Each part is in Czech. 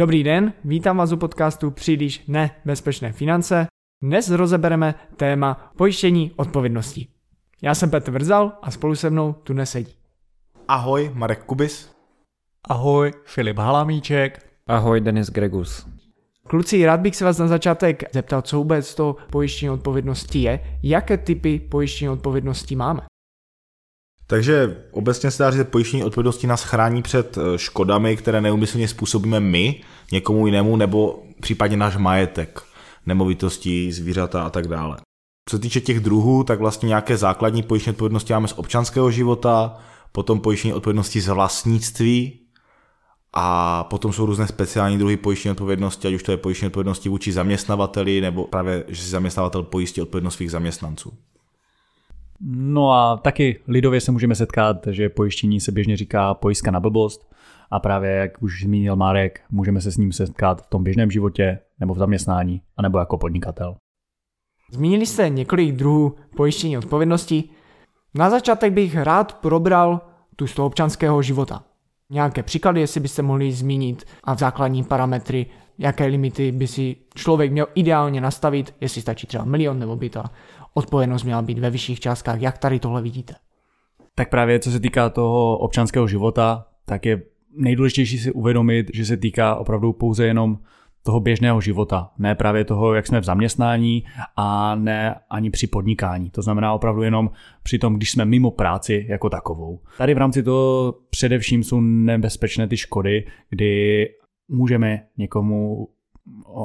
Dobrý den, vítám vás u podcastu Příliš nebezpečné finance. Dnes rozebereme téma pojištění odpovědnosti. Já jsem Petr Vrzal a spolu se mnou tu nesedí. Ahoj, Marek Kubis. Ahoj, Filip Halamíček. Ahoj, Denis Gregus. Kluci, rád bych se vás na začátek zeptal, co vůbec to pojištění odpovědnosti je, jaké typy pojištění odpovědnosti máme. Takže obecně se dá říct, že pojištění odpovědnosti nás chrání před eh, škodami, které neumyslně způsobíme my, někomu jinému, nebo případně náš majetek, nemovitosti, zvířata a tak dále. Co se týče těch druhů, tak vlastně nějaké základní pojištění odpovědnosti máme z občanského života, potom pojištění odpovědnosti z vlastnictví, a potom jsou různé speciální druhy pojištění odpovědnosti, ať už to je pojištění odpovědnosti vůči zaměstnavateli, nebo právě, že si zaměstnavatel pojistí odpovědnost svých zaměstnanců. No a taky lidově se můžeme setkat, že pojištění se běžně říká pojistka na blbost a právě, jak už zmínil Marek, můžeme se s ním setkat v tom běžném životě nebo v zaměstnání, anebo jako podnikatel. Zmínili jste několik druhů pojištění odpovědnosti. Na začátek bych rád probral tu z toho občanského života. Nějaké příklady, jestli byste mohli zmínit a v základní parametry, jaké limity by si člověk měl ideálně nastavit, jestli stačí třeba milion nebo by ta odpovědnost měla být ve vyšších částkách. Jak tady tohle vidíte? Tak právě co se týká toho občanského života, tak je nejdůležitější si uvědomit, že se týká opravdu pouze jenom toho běžného života, ne právě toho, jak jsme v zaměstnání a ne ani při podnikání. To znamená opravdu jenom při tom, když jsme mimo práci jako takovou. Tady v rámci toho především jsou nebezpečné ty škody, kdy můžeme někomu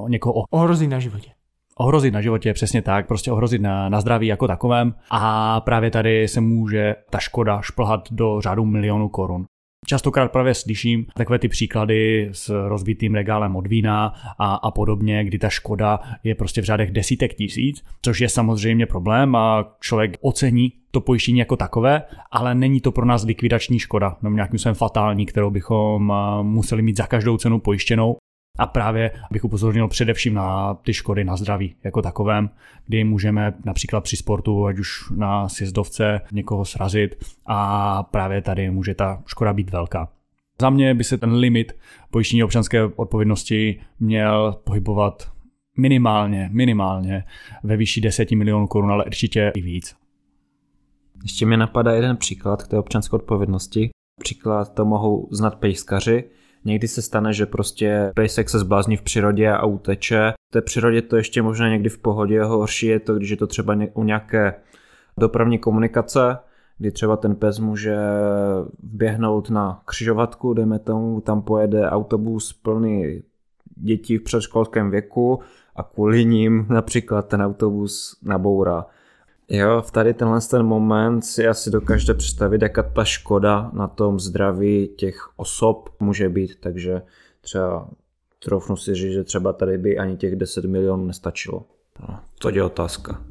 někoho ohrozit na životě ohrozit na životě, přesně tak, prostě ohrozit na, na zdraví jako takovém a právě tady se může ta škoda šplhat do řádu milionů korun. Častokrát právě slyším takové ty příklady s rozbitým regálem od vína a, a podobně, kdy ta škoda je prostě v řádech desítek tisíc, což je samozřejmě problém a člověk ocení to pojištění jako takové, ale není to pro nás likvidační škoda, no nějakým způsobem fatální, kterou bychom museli mít za každou cenu pojištěnou. A právě bych upozornil především na ty škody na zdraví jako takovém, kdy můžeme například při sportu, ať už na sjezdovce, někoho srazit a právě tady může ta škoda být velká. Za mě by se ten limit pojištění občanské odpovědnosti měl pohybovat minimálně, minimálně ve výši 10 milionů korun, ale určitě i víc. Ještě mi napadá jeden příklad k té občanské odpovědnosti. Příklad to mohou znát pejskaři, Někdy se stane, že prostě pejsek se zblázní v přírodě a uteče. V té přírodě to ještě možná někdy v pohodě, horší je to, když je to třeba u nějaké dopravní komunikace, kdy třeba ten pes může vběhnout na křižovatku, dejme tomu, tam pojede autobus plný dětí v předškolském věku a kvůli ním například ten autobus nabourá. Jo, v tady tenhle ten moment si asi dokážete představit, jaká ta škoda na tom zdraví těch osob může být, takže třeba troufnu si říct, že třeba tady by ani těch 10 milionů nestačilo. No, to je otázka.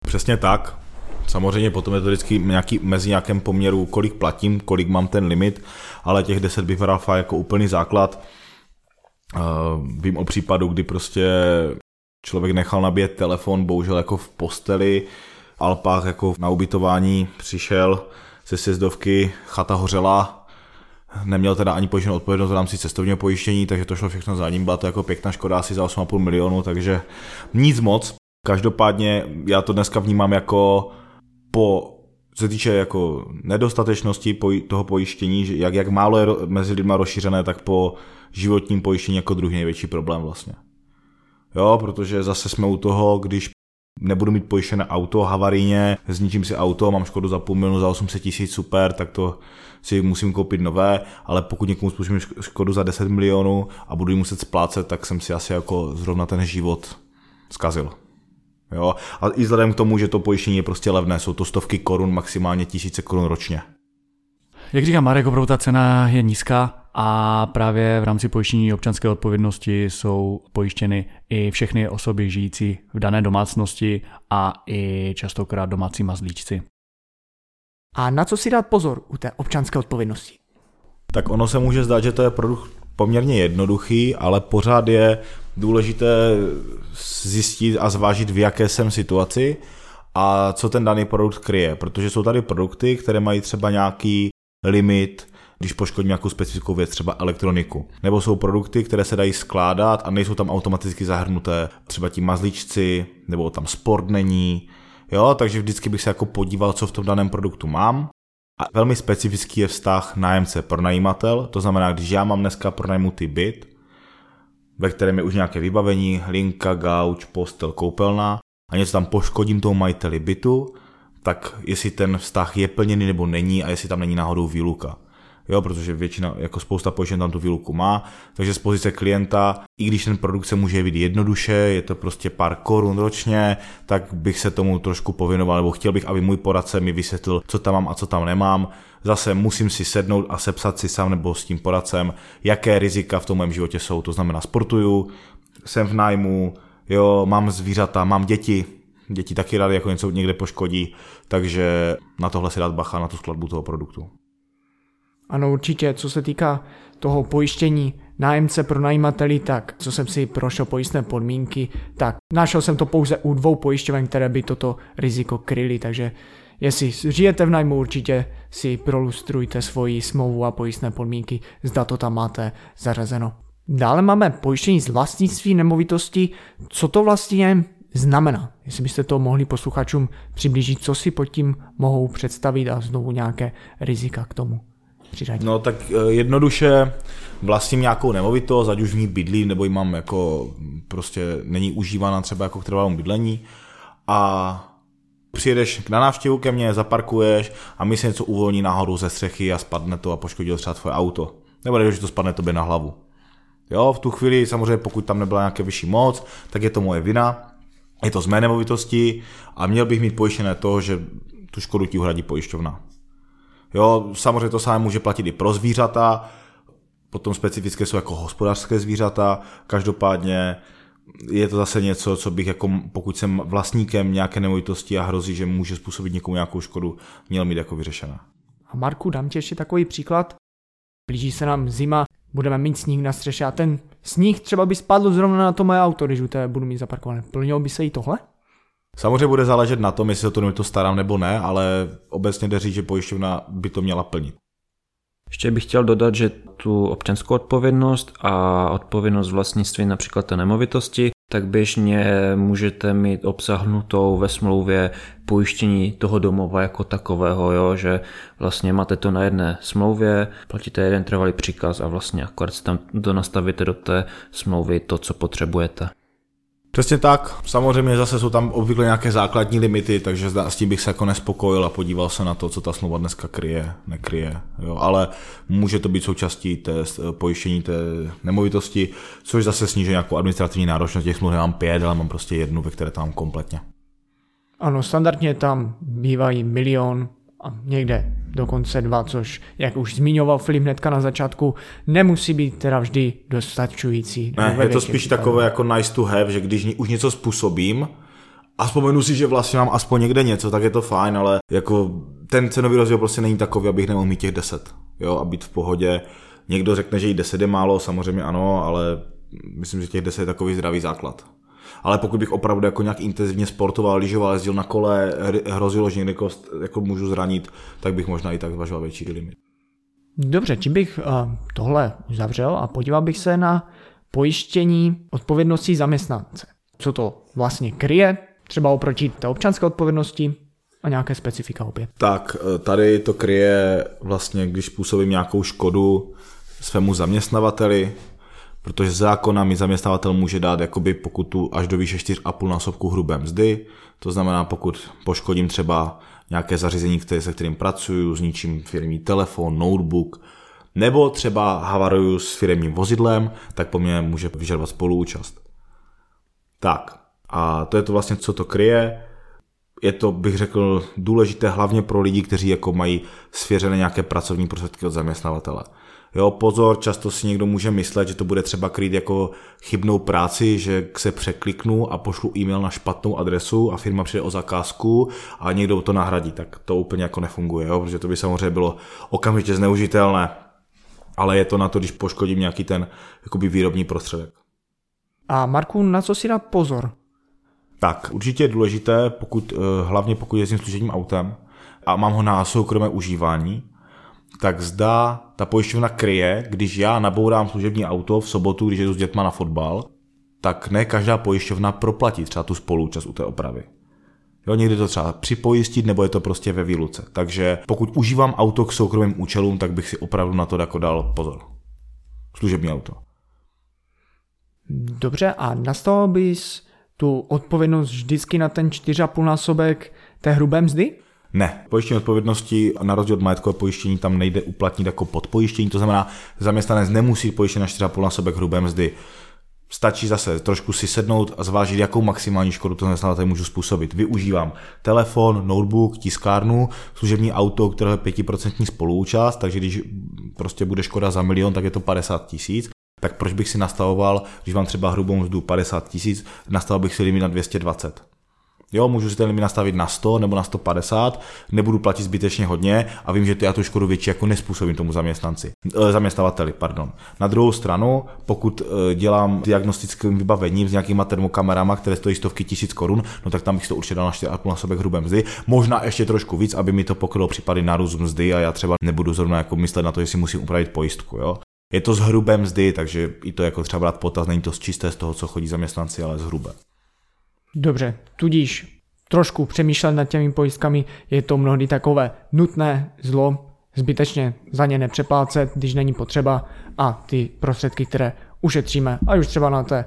Přesně tak. Samozřejmě potom je to vždycky nějaký, mezi nějakém poměru, kolik platím, kolik mám ten limit, ale těch 10 bych bral jako úplný základ. Uh, vím o případu, kdy prostě Člověk nechal nabíjet telefon, bohužel jako v posteli, Alpách jako na ubytování přišel ze sjezdovky, chata hořela, neměl teda ani pojištěnou odpovědnost v rámci cestovního pojištění, takže to šlo všechno za ním, byla to jako pěkná škoda asi za 8,5 milionů, takže nic moc. Každopádně já to dneska vnímám jako po se týče jako nedostatečnosti toho pojištění, že jak, jak málo je mezi lidmi rozšířené, tak po životním pojištění jako druhý největší problém vlastně. Jo, protože zase jsme u toho, když nebudu mít pojištěné auto havarijně, zničím si auto, mám škodu za půl milionu, za 800 tisíc, super, tak to si musím koupit nové, ale pokud někomu způsobím škodu za 10 milionů a budu ji muset splácet, tak jsem si asi jako zrovna ten život zkazil. Jo? A i vzhledem k tomu, že to pojištění je prostě levné, jsou to stovky korun, maximálně tisíce korun ročně. Jak říká Marek, opravdu ta cena je nízká a právě v rámci pojištění občanské odpovědnosti jsou pojištěny i všechny osoby žijící v dané domácnosti a i častokrát domácí mazlíčci. A na co si dát pozor u té občanské odpovědnosti? Tak ono se může zdát, že to je produkt poměrně jednoduchý, ale pořád je důležité zjistit a zvážit, v jaké jsem situaci a co ten daný produkt kryje, protože jsou tady produkty, které mají třeba nějaký limit když poškodím nějakou specifickou věc, třeba elektroniku. Nebo jsou produkty, které se dají skládat a nejsou tam automaticky zahrnuté třeba ti mazličci, nebo tam sport není. Jo, takže vždycky bych se jako podíval, co v tom daném produktu mám. A velmi specifický je vztah nájemce pronajímatel, to znamená, když já mám dneska pronajmutý byt, ve kterém je už nějaké vybavení, linka, gauč, postel, koupelna a něco tam poškodím tomu majiteli bytu, tak jestli ten vztah je plněný nebo není a jestli tam není náhodou výluka. Jo, protože většina, jako spousta pojišťoven tam tu výluku má, takže z pozice klienta, i když ten produkt se může jevit jednoduše, je to prostě pár korun ročně, tak bych se tomu trošku pověnoval, nebo chtěl bych, aby můj poradce mi vysvětlil, co tam mám a co tam nemám. Zase musím si sednout a sepsat si sám nebo s tím poradcem, jaké rizika v tom mém životě jsou. To znamená, sportuju, jsem v nájmu, jo, mám zvířata, mám děti, děti taky rádi jako něco někde poškodí, takže na tohle si dát bacha na tu skladbu toho produktu. Ano, určitě, co se týká toho pojištění nájemce pro najímateli, tak co jsem si prošel pojistné podmínky, tak našel jsem to pouze u dvou pojišťoven, které by toto riziko kryly, takže jestli žijete v najmu, určitě si prolustrujte svoji smlouvu a pojistné podmínky, zda to tam máte zařazeno. Dále máme pojištění z vlastnictví nemovitosti. Co to vlastně znamená? Jestli byste to mohli posluchačům přiblížit, co si pod tím mohou představit a znovu nějaké rizika k tomu přiřadit. No tak eh, jednoduše vlastním nějakou nemovitost, ať už v ní bydlím, nebo ji mám jako prostě není užívána třeba jako k trvalému bydlení a přijedeš na návštěvu ke mně, zaparkuješ a mi se něco uvolní náhodou ze střechy a spadne to a poškodí třeba tvoje auto. Nebo že to spadne tobě na hlavu. Jo, v tu chvíli samozřejmě pokud tam nebyla nějaké vyšší moc, tak je to moje vina, je to z mé nemovitosti a měl bych mít pojištěné to, že tu škodu ti uhradí pojišťovna. Jo, samozřejmě to samé může platit i pro zvířata, potom specifické jsou jako hospodářské zvířata, každopádně je to zase něco, co bych jako, pokud jsem vlastníkem nějaké nemovitosti a hrozí, že může způsobit někomu nějakou škodu, měl mít jako vyřešená. A Marku, dám ti ještě takový příklad. Blíží se nám zima, budeme mít sníh na střeše a ten sníh třeba by spadl zrovna na to moje auto, když u té budu mít zaparkované. Plnilo by se i tohle? Samozřejmě bude záležet na tom, jestli se to to starám nebo ne, ale obecně jde říct, že pojišťovna by to měla plnit. Ještě bych chtěl dodat, že tu občanskou odpovědnost a odpovědnost vlastnictví například té nemovitosti, tak běžně můžete mít obsahnutou ve smlouvě pojištění toho domova jako takového, jo, že vlastně máte to na jedné smlouvě, platíte jeden trvalý příkaz a vlastně akorát si tam donastavíte do té smlouvy to, co potřebujete. Přesně tak. Samozřejmě zase jsou tam obvykle nějaké základní limity, takže s tím bych se jako nespokojil a podíval se na to, co ta smlouva dneska kryje, nekryje. Jo. Ale může to být součástí té pojištění té nemovitosti, což zase sníží nějakou administrativní náročnost. Těch smluv mám pět, ale mám prostě jednu, ve které tam kompletně. Ano, standardně tam bývají milion a někde dokonce dva, což, jak už zmiňoval Filip hnedka na začátku, nemusí být teda vždy dostačující. Ne, je to spíš takové jako nice to have, že když už něco způsobím, a vzpomenu si, že vlastně mám aspoň někde něco, tak je to fajn, ale jako ten cenový rozdíl prostě není takový, abych nemohl mít těch 10, jo, a být v pohodě. Někdo řekne, že jí 10 je málo, samozřejmě ano, ale myslím, že těch 10 je takový zdravý základ ale pokud bych opravdu jako nějak intenzivně sportoval, lyžoval, jezdil na kole, hrozilo, že někde kost, jako můžu zranit, tak bych možná i tak zvažoval větší limit. Dobře, čím bych uh, tohle uzavřel a podíval bych se na pojištění odpovědnosti zaměstnance. Co to vlastně kryje, třeba oproti té občanské odpovědnosti a nějaké specifika opět. Tak, eh, tady to kryje vlastně, když působím nějakou škodu svému zaměstnavateli, protože zákona mi zaměstnavatel může dát jakoby pokutu až do výše 4,5 násobku hrubé mzdy, to znamená pokud poškodím třeba nějaké zařízení, které, se kterým pracuju, zničím firmní telefon, notebook, nebo třeba havaruju s firmním vozidlem, tak po mně může vyžadovat spoluúčast. Tak, a to je to vlastně, co to kryje. Je to, bych řekl, důležité hlavně pro lidi, kteří jako mají svěřené nějaké pracovní prostředky od zaměstnavatele. Jo, pozor, často si někdo může myslet, že to bude třeba krýt jako chybnou práci, že se překliknu a pošlu e-mail na špatnou adresu a firma přijde o zakázku a někdo to nahradí. Tak to úplně jako nefunguje, jo, protože to by samozřejmě bylo okamžitě zneužitelné. Ale je to na to, když poškodím nějaký ten jakoby výrobní prostředek. A Marku, na co si dá pozor? Tak, určitě je důležité, pokud, eh, hlavně pokud jezdím služebním autem a mám ho na soukromé užívání, tak zda ta pojišťovna kryje, když já nabourám služební auto v sobotu, když jedu s dětma na fotbal, tak ne každá pojišťovna proplatí třeba tu spoluúčast u té opravy. Jo, někdy to třeba připojistit, nebo je to prostě ve výluce. Takže pokud užívám auto k soukromým účelům, tak bych si opravdu na to jako dal pozor. Služební auto. Dobře, a nastavil bys tu odpovědnost vždycky na ten 4,5 násobek té hrubé mzdy? Ne, pojištění odpovědnosti na rozdíl od majetkové pojištění tam nejde uplatnit jako podpojištění, to znamená, zaměstnanec nemusí pojištět na 4,5 násobek hrubé mzdy. Stačí zase trošku si sednout a zvážit, jakou maximální škodu to zaměstnavateli můžu způsobit. Využívám telefon, notebook, tiskárnu, služební auto, které je 5% spoluúčast, takže když prostě bude škoda za milion, tak je to 50 tisíc. Tak proč bych si nastavoval, když mám třeba hrubou mzdu 50 tisíc, nastavil bych si limit na 220. Jo, můžu si ten limit nastavit na 100 nebo na 150, nebudu platit zbytečně hodně a vím, že to já tu škodu větší jako nespůsobím tomu zaměstnanci, e, zaměstnavateli. Pardon. Na druhou stranu, pokud e, dělám diagnostickým vybavením s nějakýma termokamerama, které stojí stovky tisíc korun, no tak tam bych to určitě dal na 4,5 násobek hrubé mzdy. Možná ještě trošku víc, aby mi to pokrylo případy na růst mzdy a já třeba nebudu zrovna jako myslet na to, že si musím upravit pojistku. Jo? Je to z hrubé mzdy, takže i to jako třeba brát potaz, není to z čisté z toho, co chodí zaměstnanci, ale z hrubé. Dobře, tudíž trošku přemýšlet nad těmi pojistkami je to mnohdy takové nutné zlo, zbytečně za ně nepřeplácet, když není potřeba a ty prostředky, které ušetříme, ať už třeba na té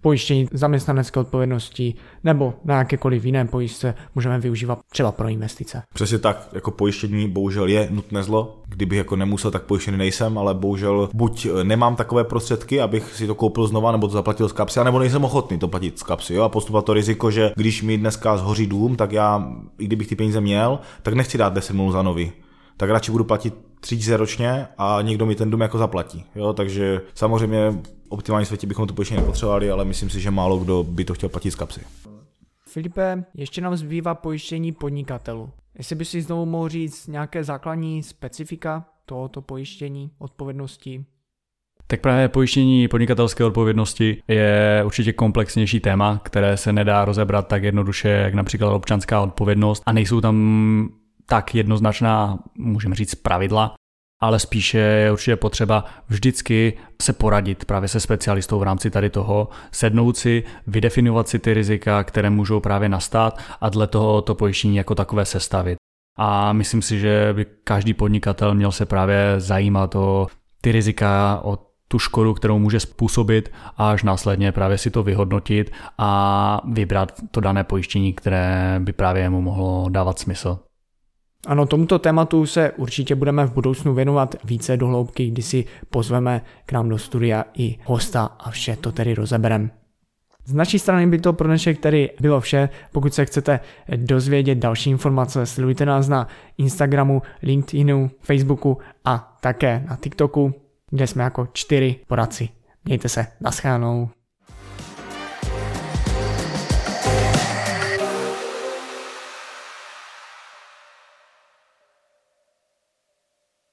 pojištění zaměstnanecké odpovědnosti nebo na jakékoliv jiné pojistce můžeme využívat třeba pro investice. Přesně tak, jako pojištění bohužel je nutné zlo. Kdybych jako nemusel, tak pojištěný nejsem, ale bohužel buď nemám takové prostředky, abych si to koupil znova, nebo to zaplatil z kapsy, nebo nejsem ochotný to platit z kapsy. Jo? A postupovat to riziko, že když mi dneska zhoří dům, tak já, i kdybych ty peníze měl, tak nechci dát 10 milionů za nový tak radši budu platit 3000 ročně a někdo mi ten dům jako zaplatí. Jo? Takže samozřejmě optimálním světě bychom to pojištění nepotřebovali, ale myslím si, že málo kdo by to chtěl platit z kapsy. Filipe, ještě nám zbývá pojištění podnikatelů. Jestli by si znovu mohl říct nějaké základní specifika tohoto pojištění, odpovědnosti? Tak právě pojištění podnikatelské odpovědnosti je určitě komplexnější téma, které se nedá rozebrat tak jednoduše, jak například občanská odpovědnost a nejsou tam tak jednoznačná, můžeme říct, pravidla, ale spíše je určitě potřeba vždycky se poradit právě se specialistou v rámci tady toho, sednout si, vydefinovat si ty rizika, které můžou právě nastat a dle toho to pojištění jako takové sestavit. A myslím si, že by každý podnikatel měl se právě zajímat o ty rizika, o tu škodu, kterou může způsobit a až následně právě si to vyhodnotit a vybrat to dané pojištění, které by právě mu mohlo dávat smysl. Ano, tomuto tématu se určitě budeme v budoucnu věnovat více do hloubky, kdy si pozveme k nám do studia i hosta a vše to tedy rozeberem. Z naší strany by to pro dnešek tedy bylo vše. Pokud se chcete dozvědět další informace, sledujte nás na Instagramu, LinkedInu, Facebooku a také na TikToku, kde jsme jako čtyři poradci. Mějte se, naschánou.